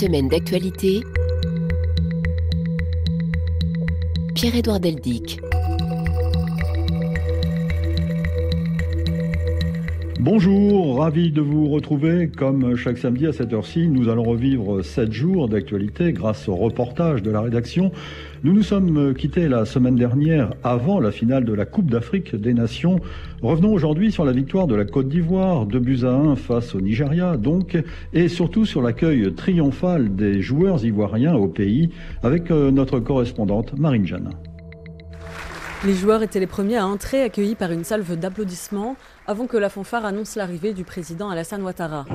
Semaine d'actualité. Pierre-Édouard Deldic. Bonjour, ravi de vous retrouver. Comme chaque samedi à cette heure-ci, nous allons revivre sept jours d'actualité grâce au reportage de la rédaction. Nous nous sommes quittés la semaine dernière avant la finale de la Coupe d'Afrique des Nations. Revenons aujourd'hui sur la victoire de la Côte d'Ivoire, 2 buts à 1 face au Nigeria donc, et surtout sur l'accueil triomphal des joueurs ivoiriens au pays avec euh, notre correspondante Marine Jeanne. Les joueurs étaient les premiers à entrer, accueillis par une salve d'applaudissements, avant que la fanfare annonce l'arrivée du président Alassane Ouattara.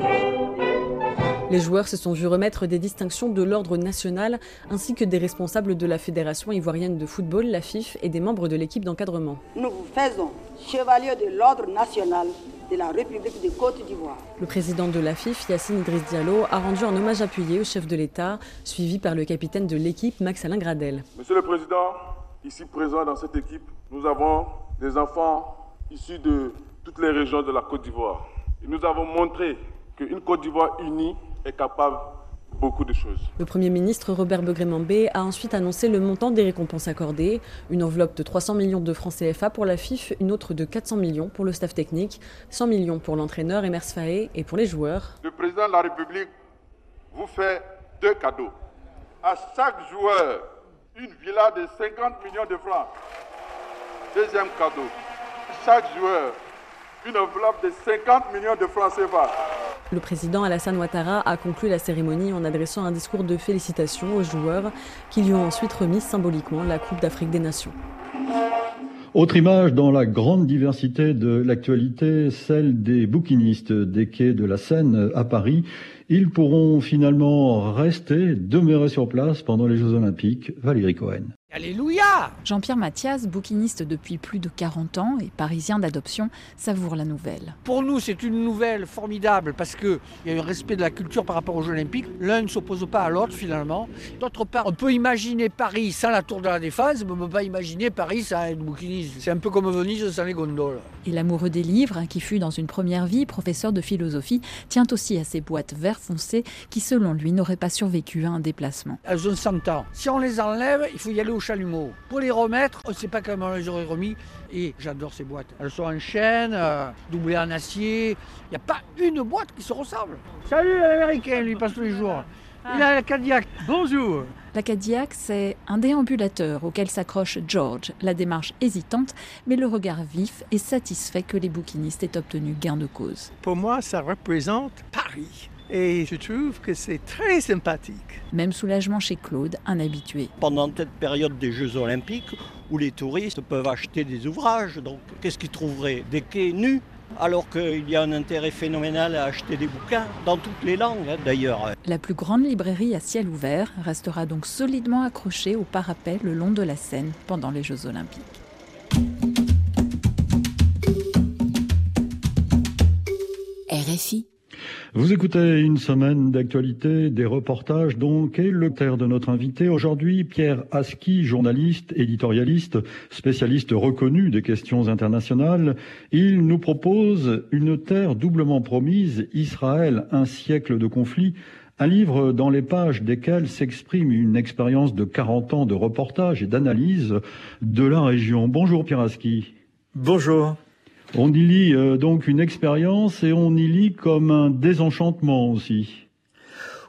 Les joueurs se sont vus remettre des distinctions de l'ordre national, ainsi que des responsables de la Fédération ivoirienne de football, la FIF, et des membres de l'équipe d'encadrement. Nous vous faisons chevalier de l'ordre national de la République de Côte d'Ivoire. Le président de la FIF, Yacine Idriss Diallo, a rendu un hommage appuyé au chef de l'État, suivi par le capitaine de l'équipe, Max Alain Gradel. Monsieur le Président, Ici présents dans cette équipe, nous avons des enfants issus de toutes les régions de la Côte d'Ivoire. Et nous avons montré qu'une Côte d'Ivoire unie est capable beaucoup de choses. Le Premier ministre Robert Begré-Mambé a ensuite annoncé le montant des récompenses accordées, une enveloppe de 300 millions de francs CFA pour la FIF, une autre de 400 millions pour le staff technique, 100 millions pour l'entraîneur Emers Faé et pour les joueurs. Le président de la République vous fait deux cadeaux. À chaque joueur une villa de 50 millions de francs. Deuxième cadeau, chaque joueur, une enveloppe de 50 millions de francs CFA. Le président Alassane Ouattara a conclu la cérémonie en adressant un discours de félicitations aux joueurs qui lui ont ensuite remis symboliquement la Coupe d'Afrique des Nations. Autre image dans la grande diversité de l'actualité, celle des bouquinistes des quais de la Seine à Paris. Ils pourront finalement rester, demeurer sur place pendant les Jeux Olympiques. Valérie Cohen. Alléluia Jean-Pierre Mathias, bouquiniste depuis plus de 40 ans et parisien d'adoption, savoure la nouvelle. Pour nous, c'est une nouvelle formidable parce qu'il y a un respect de la culture par rapport aux Jeux Olympiques. L'un ne s'oppose pas à l'autre finalement. D'autre part, on peut imaginer Paris sans la tour de la défense, mais on ne peut pas imaginer Paris sans une bouquiniste. C'est un peu comme Venise sans les gondoles. Et l'amoureux des livres, qui fut dans une première vie professeur de philosophie, tient aussi à ces boîtes vert foncé qui, selon lui, n'auraient pas survécu à un déplacement. Elles ont 100 ans. Si on les enlève, il faut y aller au chalumeau. Pour les remettre, on ne sait pas comment on les aurait remis. Et j'adore ces boîtes. Elles sont en chêne, euh, doublées en acier. Il n'y a pas une boîte qui se ressemble. Salut l'américain, lui passe tous les jours. Il a la Cadillac. Bonjour. La Cadillac, c'est un déambulateur auquel s'accroche George, la démarche hésitante, mais le regard vif et satisfait que les bouquinistes aient obtenu gain de cause. Pour moi, ça représente Paris. Et je trouve que c'est très sympathique. Même soulagement chez Claude, un habitué. Pendant cette période des Jeux Olympiques, où les touristes peuvent acheter des ouvrages, donc qu'est-ce qu'ils trouveraient? Des quais nus alors qu'il y a un intérêt phénoménal à acheter des bouquins dans toutes les langues hein, d'ailleurs. La plus grande librairie à ciel ouvert restera donc solidement accrochée au parapet le long de la Seine pendant les Jeux olympiques. RFI vous écoutez une semaine d'actualité, des reportages donc, et le terre de notre invité aujourd'hui, Pierre Aski, journaliste, éditorialiste, spécialiste reconnu des questions internationales. Il nous propose Une terre doublement promise, Israël, un siècle de conflit, un livre dans les pages desquelles s'exprime une expérience de 40 ans de reportage et d'analyse de la région. Bonjour Pierre Aski. Bonjour. On y lit euh, donc une expérience et on y lit comme un désenchantement aussi.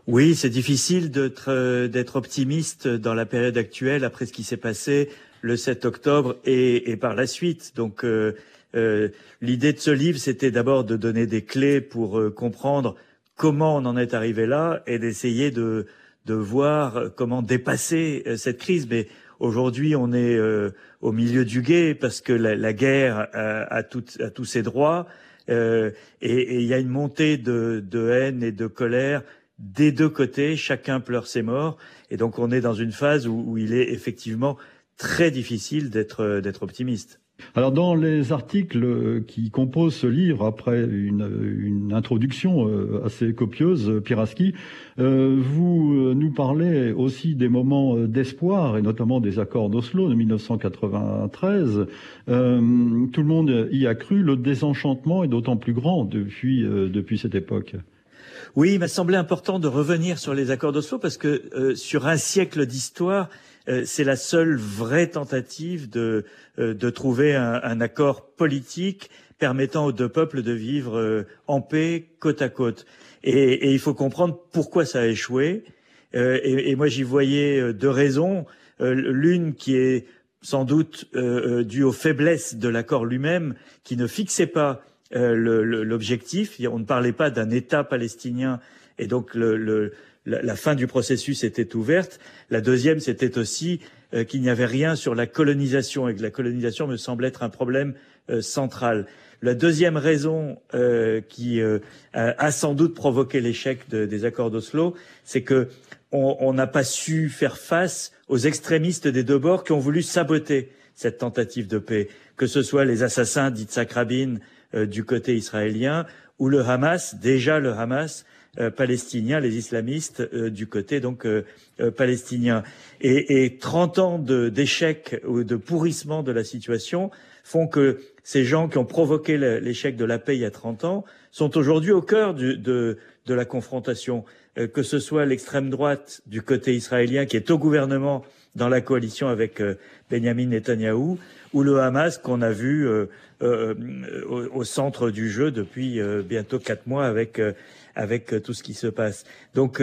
Oui, c'est difficile euh, d'être optimiste dans la période actuelle après ce qui s'est passé le 7 octobre et, par la suite. Donc euh, l'idée de ce livre, c'était d'abord de donner des clés pour comprendre comment on en est arrivé là et d'essayer de, de voir comment dépasser cette crise. Aujourd'hui, on est euh, au milieu du guet parce que la, guerre a, tous ses droits euh, et il y a une montée de, haine et de colère des deux côtés. Chacun pleure ses morts et donc on est dans une phase où il est effectivement très difficile d'être d'être optimiste. Alors dans les articles qui composent ce livre, après une, introduction euh, assez copieuse, Piraski, euh, vous euh, nous parlez aussi des moments d'espoir, et notamment des accords d'Oslo de 1993. tout le monde y a cru, le désenchantement est d'autant plus grand depuis, depuis cette époque. Oui, il m'a semblé important de revenir sur les accords d'Oslo parce que euh, sur un siècle d'histoire, euh, c'est la seule vraie tentative de, euh, de trouver un, un, accord politique permettant aux deux peuples de vivre en paix côte à côte. Et, et, il faut comprendre pourquoi ça a échoué. Et, et, moi, j'y voyais deux raisons. L'une qui est sans doute due aux faiblesses de l'accord lui-même, qui ne fixait pas l'objectif. On ne parlait pas d'un État palestinien et donc le, la, fin du processus était ouverte. La deuxième, c'était aussi euh, qu'il n'y avait rien sur la colonisation et que la colonisation me semble être un problème euh, central. La deuxième raison euh, qui a, sans doute provoqué l'échec des accords d'Oslo, c'est que on n'a pas su faire face aux extrémistes des deux bords qui ont voulu saboter cette tentative de paix, que ce soit les assassins d'Itzhak Rabin du côté israélien ou le Hamas, déjà le Hamas, euh, palestiniens, les islamistes euh, du côté donc euh, palestinien. Et, et 30 ans d'échec ou de pourrissement de la situation font que ces gens qui ont provoqué l'échec de la paix il y a 30 ans sont aujourd'hui au cœur du, de, de la confrontation, que ce soit l'extrême droite du côté israélien qui est au gouvernement dans la coalition avec Benjamin Netanyahou, ou le Hamas qu'on a vu euh, euh, au, au, centre du jeu depuis euh, bientôt quatre mois avec avec tout ce qui se passe. Donc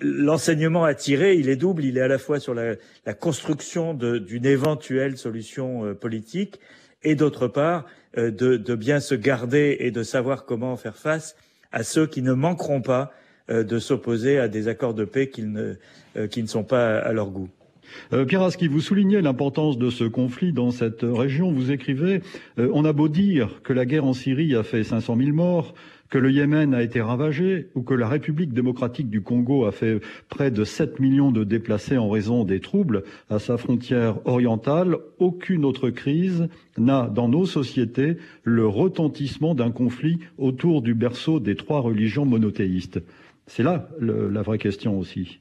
l'enseignement à tirer, il est double. Il est à la fois sur la, construction d'une éventuelle solution politique et d'autre part de, bien se garder et de savoir comment faire face à ceux qui ne manqueront pas de s'opposer à des accords de paix qui ne, sont pas à leur goût. Euh, Pierre Aski, vous soulignez l'importance de ce conflit dans cette région. Vous écrivez euh, On a beau dire que la guerre en Syrie a fait 500 000 morts, que le Yémen a été ravagé ou que la République démocratique du Congo a fait près de 7 millions de déplacés en raison des troubles à sa frontière orientale, aucune autre crise n'a dans nos sociétés le retentissement d'un conflit autour du berceau des trois religions monothéistes. C'est là la vraie question aussi.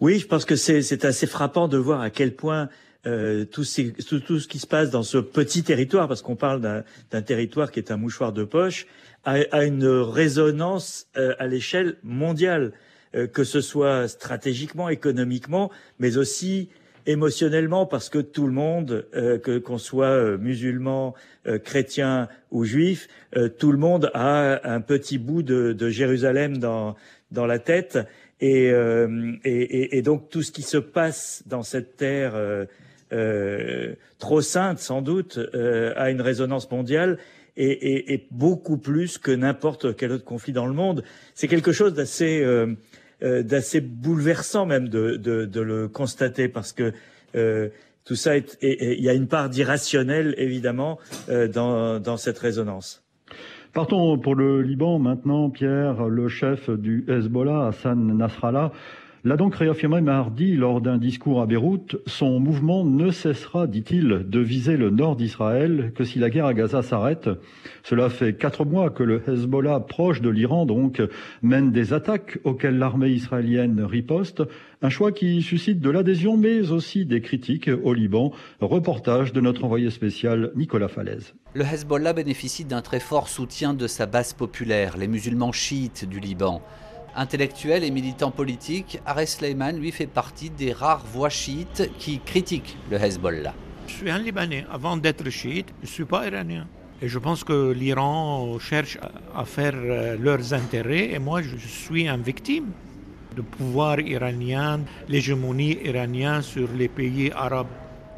Oui, je pense que c'est assez frappant de voir à quel point euh, tout, tout, tout, ce qui se passe dans ce petit territoire, parce qu'on parle d'un territoire qui est un mouchoir de poche, a, a une résonance euh, à l'échelle mondiale, euh, que ce soit stratégiquement, économiquement, mais aussi émotionnellement, parce que tout le monde, euh, que qu'on soit euh, musulman, chrétien ou juif, tout le monde a un petit bout de, de Jérusalem dans dans la tête. Euh, et, et, et, donc tout ce qui se passe dans cette terre euh, euh, trop sainte, sans doute, euh, a une résonance mondiale et, beaucoup plus que n'importe quel autre conflit dans le monde. C'est quelque chose d'assez euh, bouleversant même de, le constater parce que tout ça, il y a une part d'irrationnel évidemment dans, dans cette résonance. Partons pour le Liban maintenant. Pierre, le chef du Hezbollah, Hassan Nasrallah, l'a donc réaffirmé mardi lors d'un discours à Beyrouth. Son mouvement ne cessera, dit-il, de viser le nord d'Israël que si la guerre à Gaza s'arrête. Cela fait quatre mois que le Hezbollah, proche de l'Iran donc, mène des attaques auxquelles l'armée israélienne riposte. Un choix qui suscite de l'adhésion mais aussi des critiques au Liban. Reportage de notre envoyé spécial Nicolas Falaise. Le Hezbollah bénéficie d'un très fort soutien de sa base populaire, les musulmans chiites du Liban. Intellectuel et militant politique, Arès Sleiman lui fait partie des rares voix chiites qui critiquent le Hezbollah. Je suis un Libanais. Avant d'être chiite, je ne suis pas iranien. Et je pense que l'Iran cherche à faire euh, leurs intérêts et moi je suis une victime du pouvoir iranien, l'hégémonie iranienne sur les pays arabes.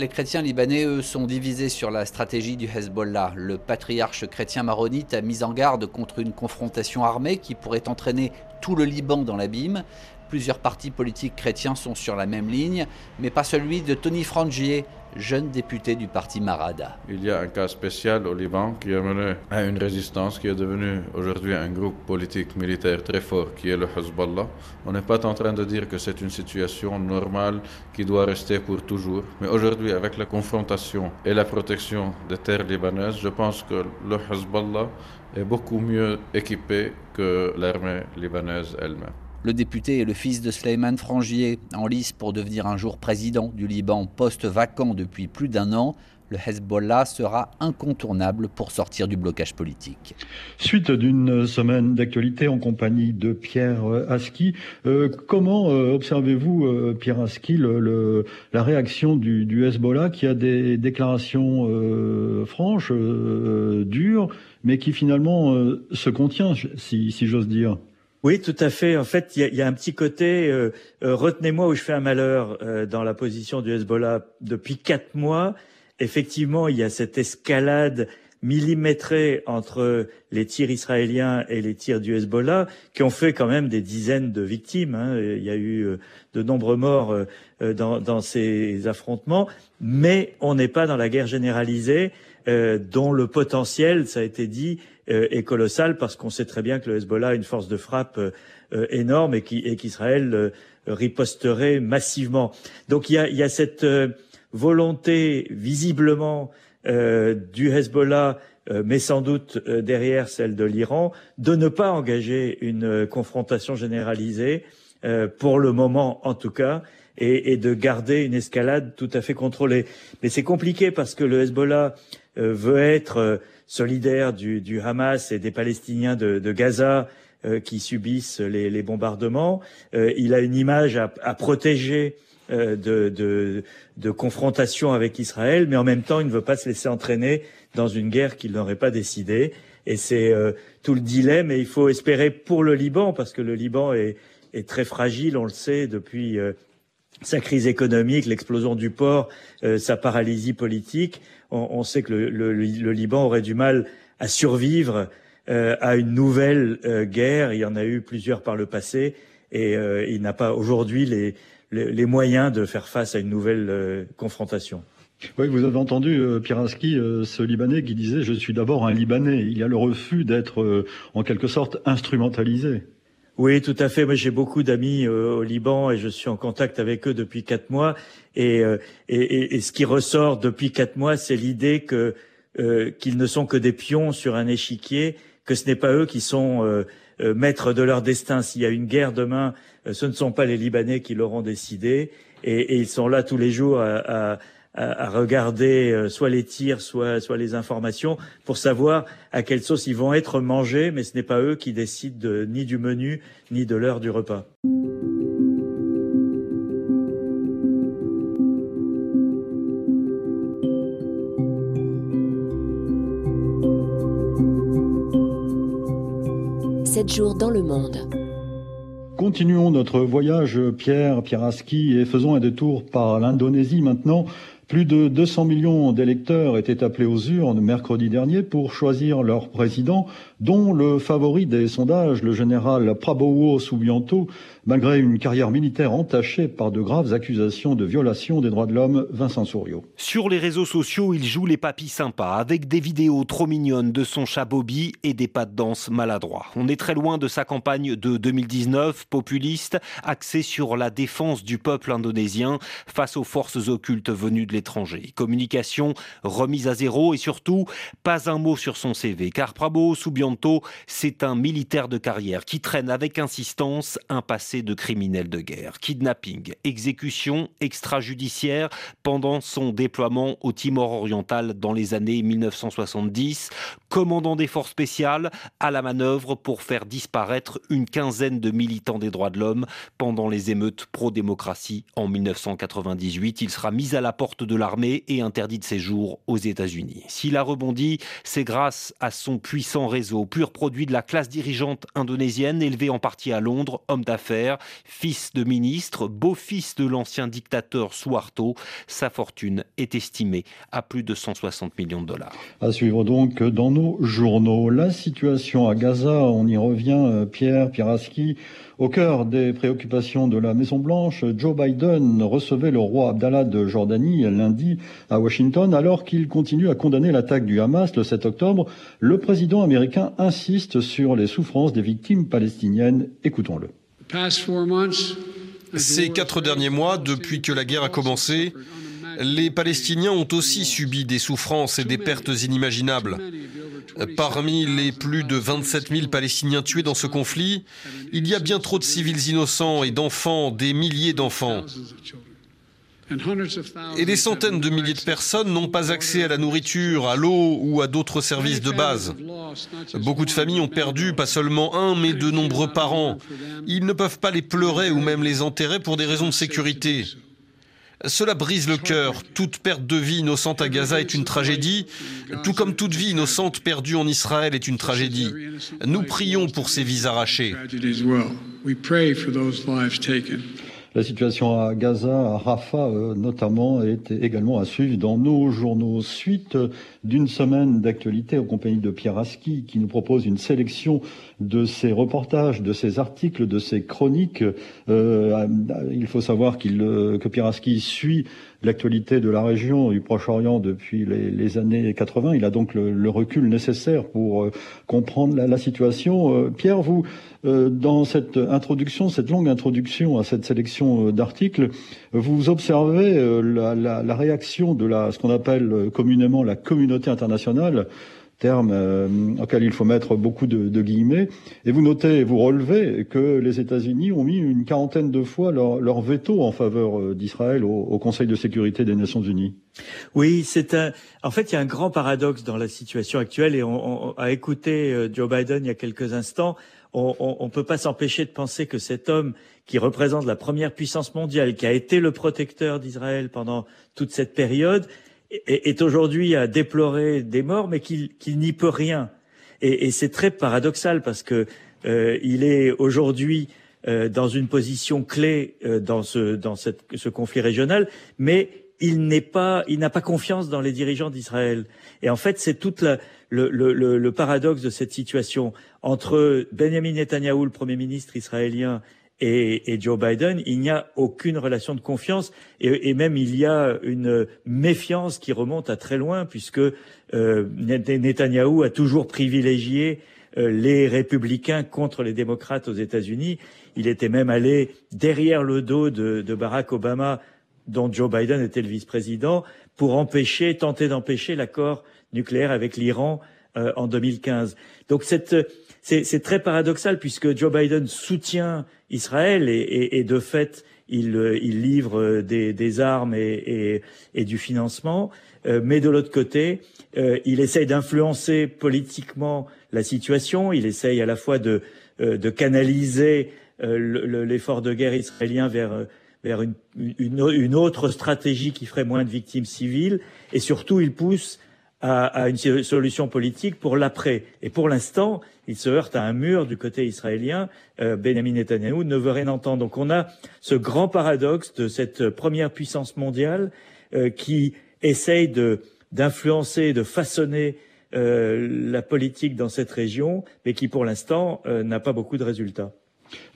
Les chrétiens libanais, eux, sont divisés sur la stratégie du Hezbollah. Le patriarche chrétien maronite a mis en garde contre une confrontation armée qui pourrait entraîner tout le Liban dans l'abîme. Plusieurs partis politiques chrétiens sont sur la même ligne, mais pas celui de Tony Frangier, jeune député du parti Marada. Il y a un cas spécial au Liban qui a mené à une résistance qui est devenue aujourd'hui un groupe politique militaire très fort qui est le Hezbollah. On n'est pas en train de dire que c'est une situation normale qui doit rester pour toujours, mais aujourd'hui avec la confrontation et la protection des terres libanaises, je pense que le Hezbollah est beaucoup mieux équipé que l'armée libanaise elle-même. Le député est le fils de Sleiman Frangier, en lice pour devenir un jour président du Liban, poste vacant depuis plus d'un an. le Hezbollah sera incontournable pour sortir du blocage politique. Suite d'une semaine d'actualité en compagnie de Pierre Aski, euh, comment euh, observez-vous, euh, Pierre Aski, la réaction du, Hezbollah qui a des déclarations franches, dures, mais qui finalement se contient, si j'ose dire? Oui, tout à fait. En fait, il y, y a, un petit côté retenez-moi où je fais un malheur dans la position du Hezbollah depuis quatre mois effectivement, il y a cette escalade millimétrée entre les tirs israéliens et les tirs du Hezbollah, qui ont fait quand même des dizaines de victimes. Hein. Il y a eu euh, de nombreux morts euh, euh, dans, ces affrontements, mais on n'est pas dans la guerre généralisée, dont le potentiel, ça a été dit, est colossal, parce qu'on sait très bien que le Hezbollah a une force de frappe énorme et qu'Israël riposterait massivement. Donc il y a, il y a cette volonté visiblement euh, du Hezbollah, euh, mais sans doute euh, derrière celle de l'Iran, de ne pas engager une confrontation généralisée, pour le moment en tout cas, et, de garder une escalade tout à fait contrôlée. Mais c'est compliqué parce que le Hezbollah veut être solidaire du, Hamas et des Palestiniens de, Gaza qui subissent les, bombardements. il a une image à, à protéger euh, de, de, de, confrontation avec Israël, mais en même temps, il ne veut pas se laisser entraîner dans une guerre qu'il n'aurait pas décidée. Et c'est euh, tout le dilemme. Et il faut espérer pour le Liban, parce que le Liban est, est très fragile, on le sait, depuis euh, sa crise économique, l'explosion du port, sa paralysie politique. On, sait que le, Liban aurait du mal à survivre à une nouvelle guerre. Il y en a eu plusieurs par le passé. Et il n'a pas aujourd'hui les, moyens de faire face à une nouvelle euh, confrontation. Vous avez entendu euh, euh, ce Libanais qui disait je suis d'abord un Libanais. Il y a le refus d'être en quelque sorte instrumentalisé. Oui, tout à fait. Moi, j'ai beaucoup d'amis au Liban et je suis en contact avec eux depuis quatre mois. Et, et, et ce qui ressort depuis quatre mois, c'est l'idée que qu'ils ne sont que des pions sur un échiquier, que ce n'est pas eux qui sont maîtres de leur destin. S'il y a une guerre demain euh, ce ne sont pas les Libanais qui l'auront décidé, et, ils sont là tous les jours à, regarder euh, soit les tirs, soit, soit les informations, pour savoir à quelle sauce ils vont être mangés, mais ce n'est pas eux qui décident ni du menu, ni de l'heure du repas. Sept jours dans le monde. Continuons notre voyage, Pierre Pieraski, et faisons un détour par l'Indonésie maintenant. Plus de 200 millions d'électeurs étaient appelés aux urnes mercredi dernier pour choisir leur président, dont le favori des sondages, le général Prabowo Subianto, malgré une carrière militaire entachée par de graves accusations de violation des droits de l'homme, Vincent Souriau. Sur les réseaux sociaux, il joue les papis sympas, avec des vidéos trop mignonnes de son chat Bobby et des pas de danse maladroits. On est très loin de sa campagne de 2019, populiste, axée sur la défense du peuple indonésien face aux forces occultes venues de l'étranger. Communication remise à zéro et surtout, pas un mot sur son CV, car Prabowo Subianto, c'est un militaire de carrière qui traîne avec insistance un passé de criminels de guerre. Kidnapping, exécution extrajudiciaire pendant son déploiement au Timor oriental dans les années 1970, commandant des forces spéciales à la manœuvre pour faire disparaître une quinzaine de militants des droits de l'homme pendant les émeutes pro-démocratie en 1998. Il sera mis à la porte de l'armée et interdit de séjour aux États-Unis. S'il a rebondi, c'est grâce à son puissant réseau, pur produit de la classe dirigeante indonésienne, élevé en partie à Londres, homme d'affaires fils de ministre, beau-fils de l'ancien dictateur Suharto. Sa fortune est estimée à plus de 160 millions de dollars. À suivre donc dans nos journaux. La situation à Gaza, on y revient, euh, Pierre Pieraski. Au cœur des préoccupations de la Maison-Blanche, Joe Biden recevait le roi Abdallah de Jordanie lundi à Washington alors qu'il continue à condamner l'attaque du Hamas le 7 octobre. Le président américain insiste sur les souffrances des victimes palestiniennes. Écoutons-le. Ces quatre derniers mois, depuis que la guerre a commencé, les Palestiniens ont aussi subi des souffrances et des pertes inimaginables. Parmi les plus de 27 000 Palestiniens tués dans ce conflit, il y a bien trop de civils innocents et d'enfants, des milliers d'enfants. Et des centaines de milliers de personnes n'ont pas accès à la nourriture, à l'eau ou à d'autres services de base. Beaucoup de familles ont perdu pas seulement un, mais de nombreux parents. Ils ne peuvent pas les pleurer ou même les enterrer pour des raisons de sécurité. Cela brise le cœur. Toute perte de vie innocente à Gaza est une tragédie, tout comme toute vie innocente perdue en Israël est une tragédie. Nous prions pour ces vies arrachées. La situation à Gaza, à Rafah euh, notamment, est également à suivre dans nos journaux. Suite d'une semaine d'actualité en compagnie de Pierre Aski, qui nous propose une sélection de ses reportages, de ses articles, de ses chroniques. Euh, il faut savoir qu'il, euh, que Pierre Aski suit l'actualité de la région du Proche-Orient depuis les, années 80. Il a donc le, recul nécessaire pour euh, comprendre la, situation. Pierre, vous, dans cette introduction, cette longue introduction à cette sélection d'articles, vous observez la, la, réaction de la, ce qu'on appelle communément la communauté internationale terme euh, auquel il faut mettre beaucoup de, guillemets. Et vous notez, vous relevez que les États-Unis ont mis une quarantaine de fois leur, veto en faveur euh, d'Israël au, Conseil de sécurité des Nations Unies. Oui, c'est un. En fait, il y a un grand paradoxe dans la situation actuelle, et on, a écouté euh, Joe Biden il y a quelques instants. On ne peut pas s'empêcher de penser que cet homme qui représente la première puissance mondiale, qui a été le protecteur d'Israël pendant toute cette période, est aujourd'hui à déplorer des morts, mais qu'il n'y peut rien. Et, et c'est très paradoxal parce que euh, il est aujourd'hui euh, dans une position clé euh, dans ce dans cette, ce conflit régional, mais il n'est pas, il n'a pas confiance dans les dirigeants d'Israël. Et en fait, c'est toute la, le, le, le, paradoxe de cette situation entre Benjamin Netanyahou, le premier ministre israélien, et, Joe Biden, il n'y a aucune relation de confiance et, même il y a une méfiance qui remonte à très loin puisque euh, Netanyahou a toujours privilégié euh, les républicains contre les démocrates aux États-Unis. Il était même allé derrière le dos de Barack Obama, dont Joe Biden était le vice-président, pour empêcher, tenter d'empêcher l'accord nucléaire avec l'Iran euh, en 2015. Donc c'est très paradoxal puisque Joe Biden soutient Israël et, de fait il, livre des, armes et, du financement, euh, mais de l'autre côté, euh, il essaye d'influencer politiquement la situation, il essaye à la fois de, euh, canaliser l'effort de guerre israélien vers, une, autre stratégie qui ferait moins de victimes civiles, et surtout il pousse à, une solution politique pour l'après. Et pour l'instant, il se heurte à un mur du côté israélien. Euh, Benjamin Netanyahu ne veut rien entendre. Donc on a ce grand paradoxe de cette première puissance mondiale euh, qui essaye d'influencer, de façonner euh, la politique dans cette région, mais qui pour l'instant n'a pas beaucoup de résultats.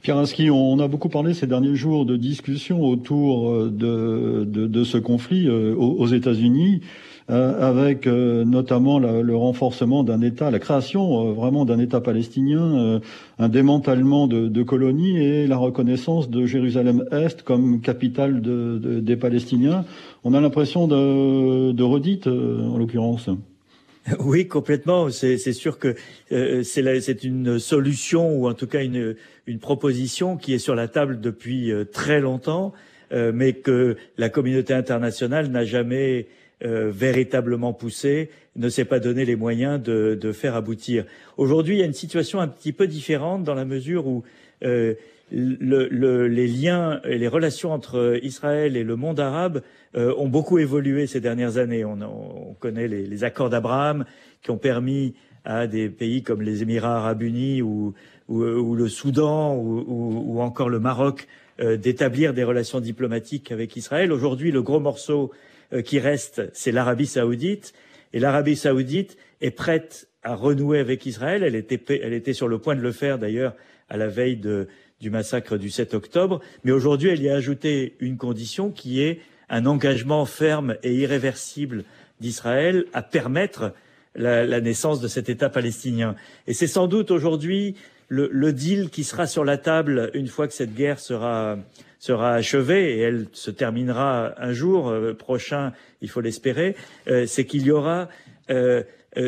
Pierre on a beaucoup parlé ces derniers jours de discussions autour de, de, ce conflit aux États-Unis. Euh, avec euh, notamment le renforcement d'un État, la création euh, vraiment d'un État palestinien, un démantèlement de, colonies et la reconnaissance de Jérusalem-Est comme capitale des Palestiniens. On a l'impression de, de redite, en l'occurrence. Oui, complètement. C'est sûr que c'est une solution ou en tout cas une, une, proposition qui est sur la table depuis très longtemps, mais que la communauté internationale n'a jamais euh, véritablement poussé, ne s'est pas donné les moyens de, de faire aboutir. Aujourd'hui, il y a une situation un petit peu différente dans la mesure où euh, le, le, les liens et les relations entre Israël et le monde arabe euh, ont beaucoup évolué ces dernières années. On, on connaît les, les accords d'Abraham qui ont permis à des pays comme les Émirats arabes unis ou, ou, ou le Soudan ou, ou, encore le Maroc d'établir des relations diplomatiques avec Israël. Aujourd'hui, le gros morceau euh, qui reste, c'est l'Arabie saoudite. Et l'Arabie saoudite est prête à renouer avec Israël. Elle était, elle était sur le point de le faire d'ailleurs à la veille de, du massacre du 7 octobre. Mais aujourd'hui, elle y a ajouté une condition qui est un engagement ferme et irréversible d'Israël à permettre la, naissance de cet État palestinien. Et c'est sans doute aujourd'hui le, deal qui sera sur la table une fois que cette guerre sera achevée et elle se terminera un jour euh, prochain, il faut l'espérer, euh, c'est qu'il y aura euh,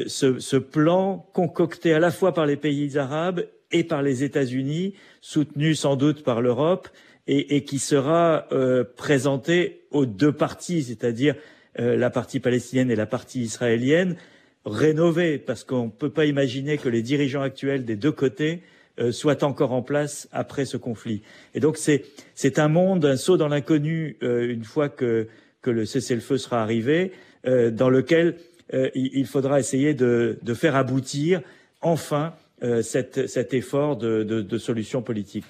ce, plan concocté à la fois par les pays arabes et par les États-Unis, soutenu sans doute par l'Europe, et, qui sera euh, présenté aux deux parties, c'est-à-dire euh, la partie palestinienne et la partie israélienne, rénovée, parce qu'on ne peut pas imaginer que les dirigeants actuels des deux côtés euh, soient encore en place après ce conflit. Et donc c'est un monde, un saut dans l'inconnu une fois que le cessez-le-feu sera arrivé, dans lequel il, faudra essayer de, faire aboutir enfin cet, effort de solution politique.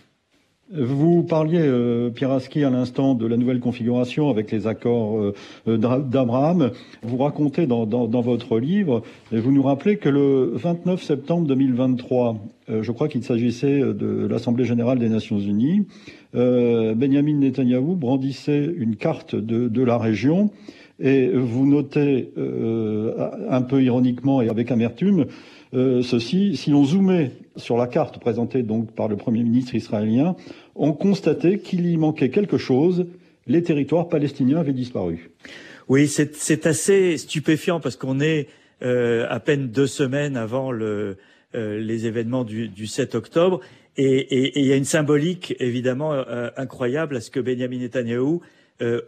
Vous parliez, euh, Pieraski, à l'instant de la nouvelle configuration avec les accords euh, euh, d'Abraham. Vous racontez dans, votre livre, et vous nous rappelez que le 29 septembre 2023, je crois qu'il s'agissait de l'Assemblée générale des Nations unies, Benjamin Netanyahou brandissait une carte de la région et vous notez un peu ironiquement et avec amertume euh, ceci, si l'on zoomait sur la carte présentée donc par le Premier ministre israélien, on constatait qu'il y manquait quelque chose, les territoires palestiniens avaient disparu. Oui, c'est assez stupéfiant parce qu'on est euh, à peine deux semaines avant le, euh, les événements du, du, 7 octobre et il y a une symbolique évidemment incroyable à ce que Benjamin Netanyahou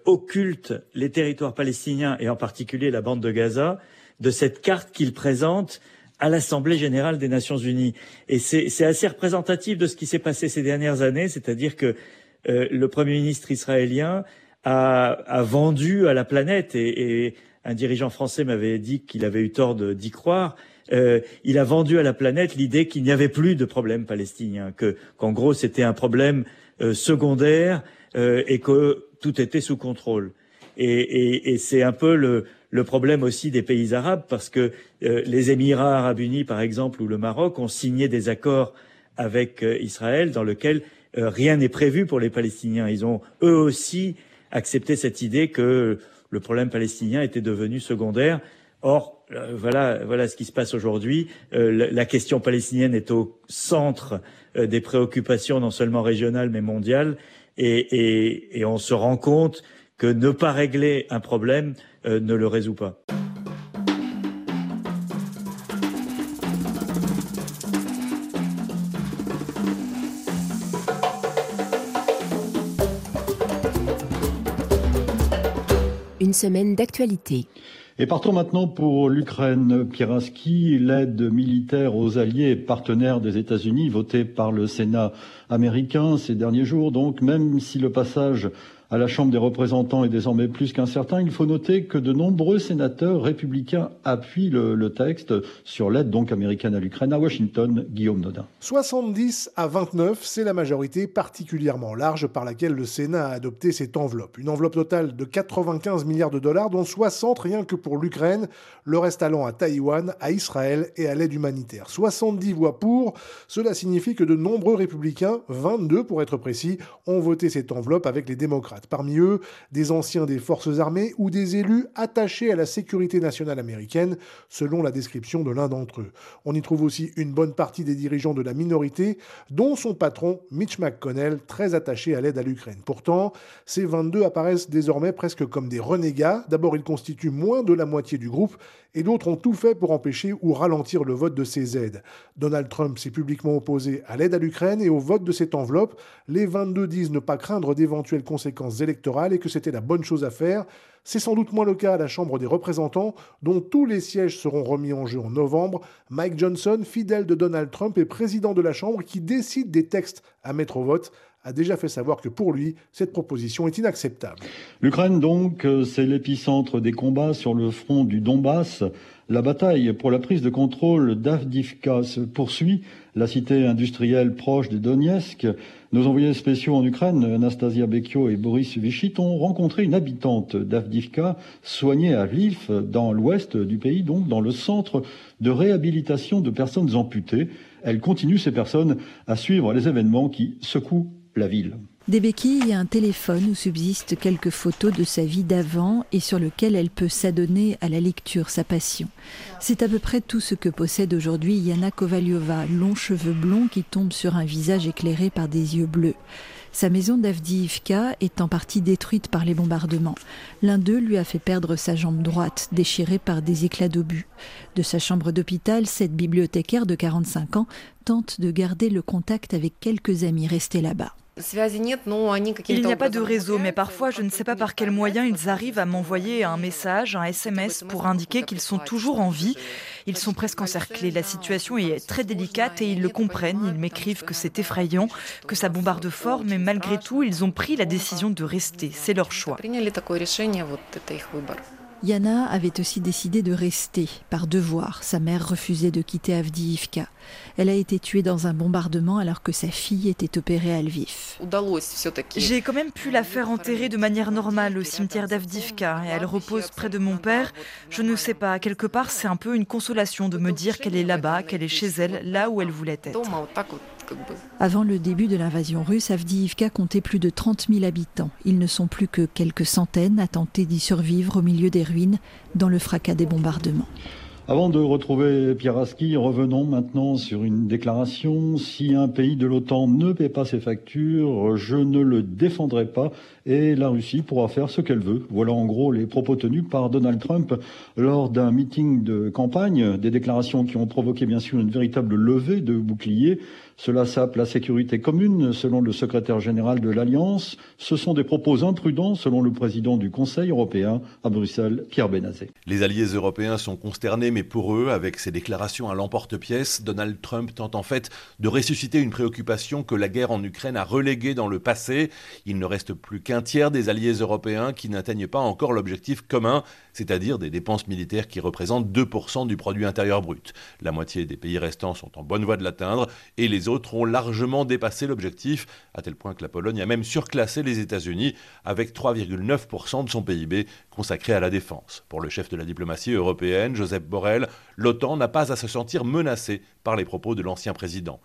occulte les territoires palestiniens et en particulier la bande de Gaza de cette carte qu'il présente à l'Assemblée générale des Nations unies. Et c'est assez représentatif de ce qui s'est passé ces dernières années, c'est-à-dire que euh, le Premier ministre israélien a, a, vendu à la planète, et, et un dirigeant français m'avait dit qu'il avait eu tort d'y croire, euh, il a vendu à la planète l'idée qu'il n'y avait plus de problème palestinien, que qu'en gros c'était un problème euh, secondaire euh, et que tout était sous contrôle. Et, et, et c'est un peu le, le problème aussi des pays arabes, parce que euh, les Émirats arabes unis, par exemple, ou le Maroc, ont signé des accords avec euh, Israël dans lesquels euh, rien n'est prévu pour les Palestiniens. Ils ont eux aussi accepté cette idée que le problème palestinien était devenu secondaire. Or, voilà, voilà ce qui se passe aujourd'hui. la question palestinienne est au centre des préoccupations non seulement régionales mais mondiales, et, et, et on se rend compte que ne pas régler un problème ne le résout pas. Une semaine d'actualité. Et partons maintenant pour l'Ukraine. Pieraski, l'aide militaire aux alliés et partenaires des États-Unis, votée par le Sénat américain ces derniers jours. Donc, même si le passage à la Chambre des représentants est désormais plus qu'incertain. Il faut noter que de nombreux sénateurs républicains appuient le, texte sur l'aide donc américaine à l'Ukraine. À Washington, Guillaume Nodin. 70 à 29, c'est la majorité particulièrement large par laquelle le Sénat a adopté cette enveloppe. Une enveloppe totale de 95 milliards de dollars, dont 60 rien que pour l'Ukraine, le reste allant à Taïwan, à Israël et à l'aide humanitaire. 70 voix pour, cela signifie que de nombreux républicains, 22 pour être précis, ont voté cette enveloppe avec les Parmi eux, des anciens des forces armées ou des élus attachés à la sécurité nationale américaine, selon la description de l'un d'entre eux. On y trouve aussi une bonne partie des dirigeants de la minorité, dont son patron Mitch McConnell, très attaché à l'aide à l'Ukraine. Pourtant, ces 22 apparaissent désormais presque comme des renégats. D'abord, ils constituent moins de la moitié du groupe et d'autres ont tout fait pour empêcher ou ralentir le vote de ces aides. Donald Trump s'est publiquement opposé à l'aide à l'Ukraine et au vote de cette enveloppe. Les 22 disent ne pas craindre d'éventuelles conséquences électorales et que c'était la bonne chose à faire. C'est sans doute moins le cas à la Chambre des représentants, dont tous les sièges seront remis en jeu en novembre. Mike Johnson, fidèle de Donald Trump et président de la Chambre, qui décide des textes à mettre au vote, a déjà fait savoir que pour lui, cette proposition est inacceptable. L'Ukraine, donc, euh, c'est l'épicentre des combats sur le front du Donbass. La bataille pour la prise de contrôle d'Avdivka se poursuit, la cité industrielle proche de Donetsk. Nos envoyés spéciaux en Ukraine, Anastasia Bekio et Boris Vichit, ont rencontré une habitante d'Avdivka, soignée à Lviv, dans l'ouest du pays, donc dans le centre de réhabilitation de personnes amputées. Elle continue, ces personnes, à suivre les événements qui secouent la ville. Des béquilles et un téléphone où subsistent quelques photos de sa vie d'avant et sur lequel elle peut s'adonner à la lecture, sa passion. C'est à peu près tout ce que possède aujourd'hui Yana Kovaliova, longs cheveux blonds qui tombent sur un visage éclairé par des yeux bleus. Sa maison d'Avdiivka est en partie détruite par les bombardements. L'un d'eux lui a fait perdre sa jambe droite, déchirée par des éclats d'obus. De sa chambre d'hôpital, cette bibliothécaire de 45 ans tente de garder le contact avec quelques amis restés là-bas. Il n'y a pas de réseau, mais parfois je ne sais pas par quel moyen ils arrivent à m'envoyer un message, un SMS pour indiquer qu'ils sont toujours en vie. Ils sont presque encerclés. La situation est très délicate et ils le comprennent. Ils m'écrivent que c'est effrayant, que ça bombarde fort, mais malgré tout, ils ont pris la décision de rester. C'est leur choix. Yana avait aussi décidé de rester par devoir. Sa mère refusait de quitter Avdiivka. Elle a été tuée dans un bombardement alors que sa fille était opérée à Lviv. J'ai quand même pu la faire enterrer de manière normale au cimetière d'Avdivka et elle repose près de mon père. Je ne sais pas, quelque part c'est un peu une consolation de me dire qu'elle est là-bas, qu'elle est chez elle, là où elle voulait être. Avant le début de l'invasion russe, Avdiivka comptait plus de 30 000 habitants. Ils ne sont plus que quelques centaines à tenter d'y survivre au milieu des ruines dans le fracas des bombardements. Avant de retrouver Pierre Aski, revenons maintenant sur une déclaration. Si un pays de l'OTAN ne paie pas ses factures, je ne le défendrai pas et la Russie pourra faire ce qu'elle veut. Voilà en gros les propos tenus par Donald Trump lors d'un meeting de campagne, des déclarations qui ont provoqué bien sûr une véritable levée de boucliers. Cela sape la sécurité commune, selon le secrétaire général de l'Alliance. Ce sont des propos imprudents, selon le président du Conseil européen à Bruxelles, Pierre Benazet. Les alliés européens sont consternés, mais pour eux, avec ces déclarations à l'emporte-pièce, Donald Trump tente en fait de ressusciter une préoccupation que la guerre en Ukraine a reléguée dans le passé. Il ne reste plus qu'un tiers des alliés européens qui n'atteignent pas encore l'objectif commun, c'est-à-dire des dépenses militaires qui représentent 2% du produit intérieur brut. La moitié des pays restants sont en bonne voie de l'atteindre et les autres ont largement dépassé l'objectif, à tel point que la Pologne a même surclassé les États-Unis avec 3,9% de son PIB consacré à la défense. Pour le chef de la diplomatie européenne, Joseph Borrell, l'OTAN n'a pas à se sentir menacée par les propos de l'ancien président.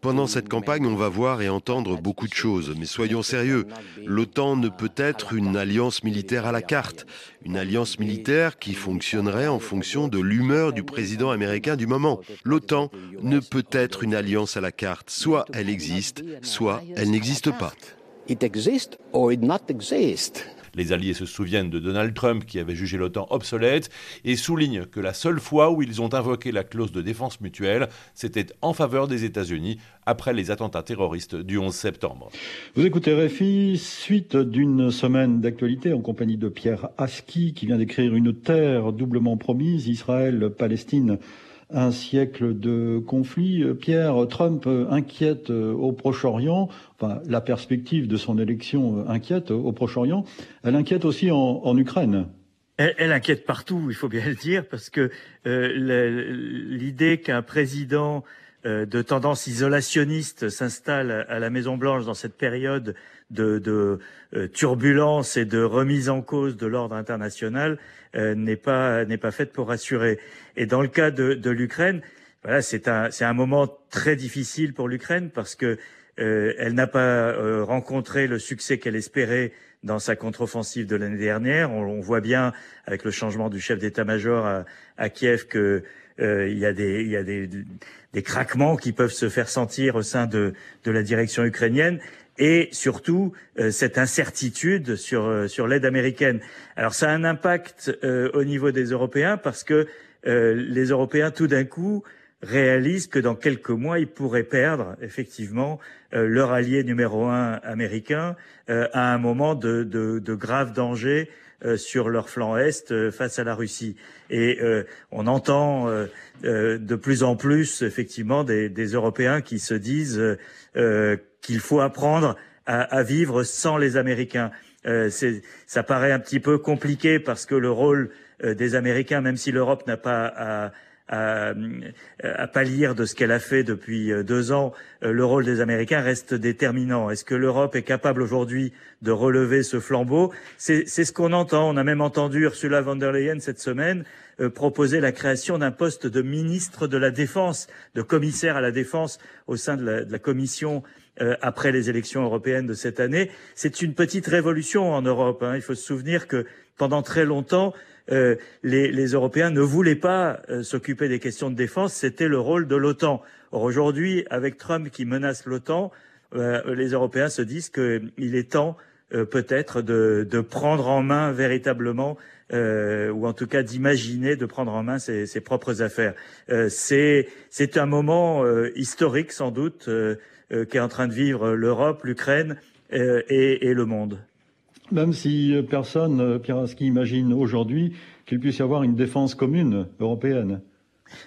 Pendant cette campagne, on va voir et entendre beaucoup de choses, mais soyons sérieux. L'OTAN ne peut être une alliance militaire à la carte, une alliance militaire qui fonctionnerait en fonction de l'humeur du président américain du moment. L'OTAN ne peut être une alliance à la carte, soit elle existe, soit elle n'existe pas. Les alliés se souviennent de Donald Trump qui avait jugé l'OTAN obsolète et soulignent que la seule fois où ils ont invoqué la clause de défense mutuelle, c'était en faveur des États-Unis après les attentats terroristes du 11 septembre. Vous écoutez Réfi, suite d'une semaine d'actualité en compagnie de Pierre Aski qui vient d'écrire Une terre doublement promise, Israël-Palestine un siècle de conflit. Pierre, Trump inquiète au Proche-Orient, enfin la perspective de son élection inquiète au Proche-Orient, elle inquiète aussi en, Ukraine. Elle, inquiète partout, il faut bien le dire, parce que l'idée qu'un président de tendance isolationniste s'installe à la Maison Blanche dans cette période de, de turbulence et de remise en cause de l'ordre international n'est pas n'est pas faite pour rassurer. Et dans le cas de, de l'Ukraine, voilà, c'est un c'est un moment très difficile pour l'Ukraine parce que elle n'a pas rencontré le succès qu'elle espérait dans sa contre-offensive de l'année dernière. On, voit bien avec le changement du chef d'état-major à, à, Kiev que il y a des il y a des des craquements qui peuvent se faire sentir au sein de, de la direction ukrainienne et surtout cette incertitude sur, sur l'aide américaine. Alors ça a un impact au niveau des Européens parce que les Européens, tout d'un coup, réalisent que dans quelques mois, ils pourraient perdre effectivement leur allié numéro un américain à un moment de, de, de grave danger sur leur flanc est face à la Russie. Et on entend de plus en plus effectivement des, des Européens qui se disent qu'il faut apprendre à, à, vivre sans les Américains. Euh, ça paraît un petit peu compliqué parce que le rôle euh, des Américains, même si l'Europe n'a pas à, à, à, pâlir de ce qu'elle a fait depuis deux ans, le rôle des Américains reste déterminant. Est-ce que l'Europe est capable aujourd'hui de relever ce flambeau? C'est ce qu'on entend. On a même entendu Ursula von der Leyen cette semaine euh, proposer la création d'un poste de ministre de la Défense, de commissaire à la Défense au sein de la, de la Commission euh, après les élections européennes de cette année. C'est une petite révolution en Europe. Hein. Il faut se souvenir que pendant très longtemps, euh, les, les, Européens ne voulaient pas euh, s'occuper des questions de défense, c'était le rôle de l'OTAN. Or aujourd'hui, avec Trump qui menace l'OTAN, euh, les Européens se disent qu'il est temps peut-être de, de, prendre en main véritablement, ou en tout cas d'imaginer de prendre en main ses, ses propres affaires. c'est un moment historique sans doute qu'est en train de vivre l'Europe, l'Ukraine et, et le monde. Même si personne, Pieraski, imagine aujourd'hui qu'il puisse y avoir une défense commune européenne.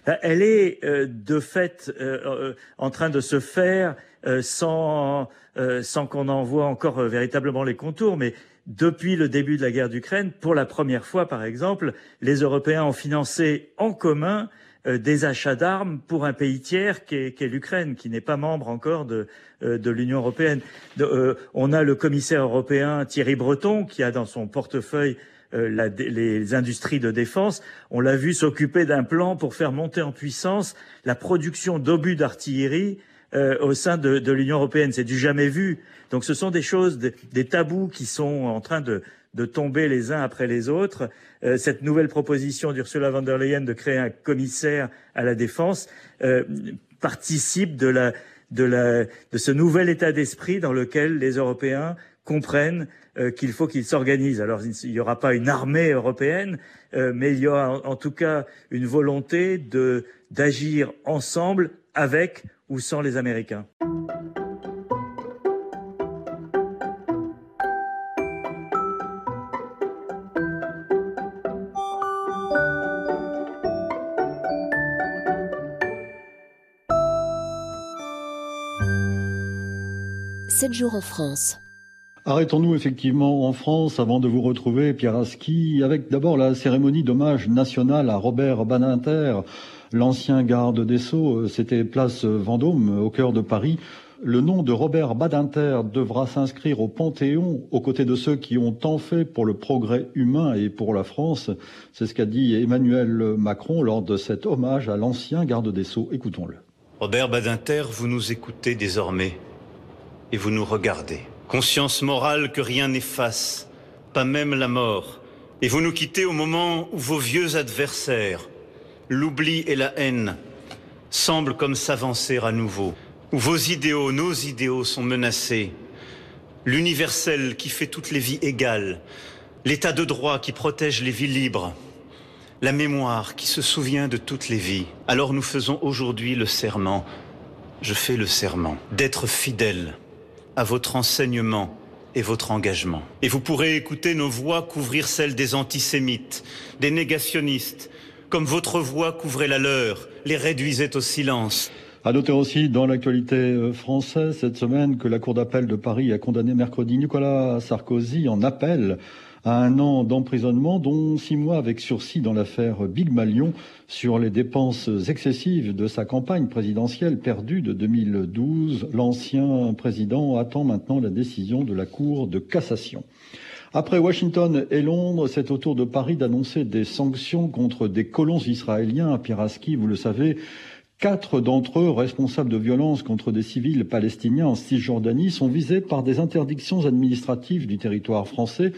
Euh, elle est euh, de fait euh, en train de se faire sans, sans qu'on en voit encore véritablement les contours, mais depuis le début de la guerre d'Ukraine, pour la première fois, par exemple, les Européens ont financé en commun des achats d'armes pour un pays tiers qui est, l'Ukraine, qui n'est pas membre encore de, de l'Union européenne. on a le commissaire européen Thierry Breton qui a dans son portefeuille euh, les industries de défense. On l'a vu s'occuper d'un plan pour faire monter en puissance la production d'obus d'artillerie euh, au sein de, de l'Union européenne. C'est du jamais vu. Donc ce sont des choses, des, tabous qui sont en train de, de, tomber les uns après les autres. Euh, cette nouvelle proposition d'Ursula von der Leyen de créer un commissaire à la défense euh, participe de, ce nouvel état d'esprit dans lequel les Européens comprennent euh, qu'il faut qu'ils s'organisent. Alors il n'y aura pas une armée européenne, mais il y aura en, tout cas une volonté d'agir ensemble avec ou sans les Américains. Sept jours en France. Arrêtons-nous effectivement en France avant de vous retrouver, Pierre Aski, avec d'abord la cérémonie d'hommage national à Robert Badinter, l'ancien garde des Sceaux. C'était place Vendôme, au cœur de Paris. Le nom de Robert Badinter devra s'inscrire au Panthéon aux côtés de ceux qui ont tant fait pour le progrès humain et pour la France. C'est ce qu'a dit Emmanuel Macron lors de cet hommage à l'ancien garde des Sceaux. Écoutons-le. Robert Badinter, vous nous écoutez désormais et vous nous regardez. Conscience morale que rien n'efface, pas même la mort. Et vous nous quittez au moment où vos vieux adversaires, l'oubli et la haine, semblent comme s'avancer à nouveau. Où vos idéaux, nos idéaux sont menacés. L'universel qui fait toutes les vies égales. L'état de droit qui protège les vies libres. La mémoire qui se souvient de toutes les vies. Alors nous faisons aujourd'hui le serment. Je fais le serment d'être fidèle à votre enseignement et votre engagement. Et vous pourrez écouter nos voix couvrir celles des antisémites, des négationnistes, comme votre voix couvrait la leur, les réduisait au silence. À noter aussi dans l'actualité euh, française cette semaine que la Cour d'appel de Paris a condamné mercredi Nicolas Sarkozy en appel à un an d'emprisonnement, dont six mois avec sursis dans l'affaire Big Malion sur les dépenses excessives de sa campagne présidentielle perdue de 2012. L'ancien président attend maintenant la décision de la Cour de cassation. Après Washington et Londres, c'est au tour de Paris d'annoncer des sanctions contre des colons israéliens à Piraski, vous le savez. Quatre d'entre eux, responsables de violences contre des civils palestiniens en Cisjordanie, sont visés par des interdictions administratives du territoire français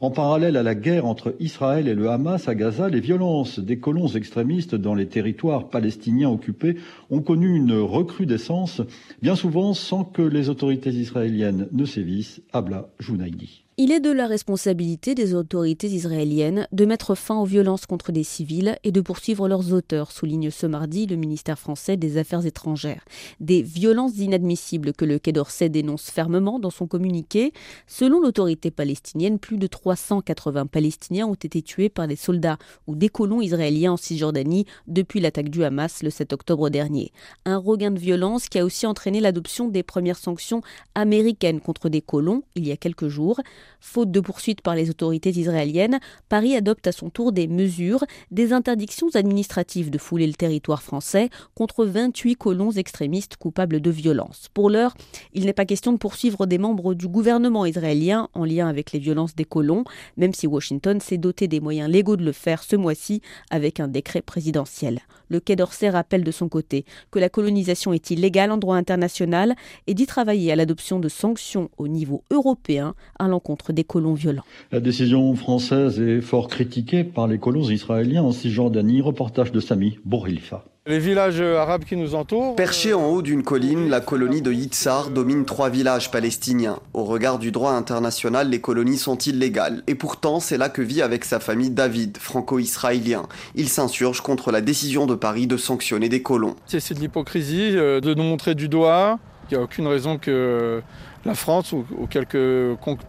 en parallèle à la guerre entre Israël et le Hamas à Gaza, les violences des colons extrémistes dans les territoires palestiniens occupés ont connu une recrudescence, bien souvent sans que les autorités israéliennes ne sévissent. Abla Jounaidi. Il est de la responsabilité des autorités israéliennes de mettre fin aux violences contre des civils et de poursuivre leurs auteurs, souligne ce mardi le ministère français des Affaires étrangères. Des violences inadmissibles que le Quai d'Orsay dénonce fermement dans son communiqué. Selon l'autorité palestinienne, plus de 380 Palestiniens ont été tués par des soldats ou des colons israéliens en Cisjordanie depuis l'attaque du Hamas le 7 octobre dernier. Un regain de violence qui a aussi entraîné l'adoption des premières sanctions américaines contre des colons il y a quelques jours. Faute de poursuites par les autorités israéliennes, Paris adopte à son tour des mesures, des interdictions administratives de fouler le territoire français contre 28 colons extrémistes coupables de violence. Pour l'heure, il n'est pas question de poursuivre des membres du gouvernement israélien en lien avec les violences des colons, même si Washington s'est doté des moyens légaux de le faire ce mois-ci avec un décret présidentiel. Le Quai d'Orsay rappelle de son côté que la colonisation est illégale en droit international et dit travailler à l'adoption de sanctions au niveau européen à l'encontre des colons violents. La décision française est fort critiquée par les colons israéliens en Cisjordanie. Reportage de Sami Bourilifa. Les villages arabes qui nous entourent. Perché en haut d'une colline, la colonie de Yitzhar domine trois villages palestiniens. Au regard du droit international, les colonies sont illégales. Et pourtant, c'est là que vit avec sa famille David, franco-israélien. Il s'insurge contre la décision de Paris de sanctionner des colons. C'est de l'hypocrisie euh, de nous montrer du doigt. Il n'y a aucune raison que la France ou, quelques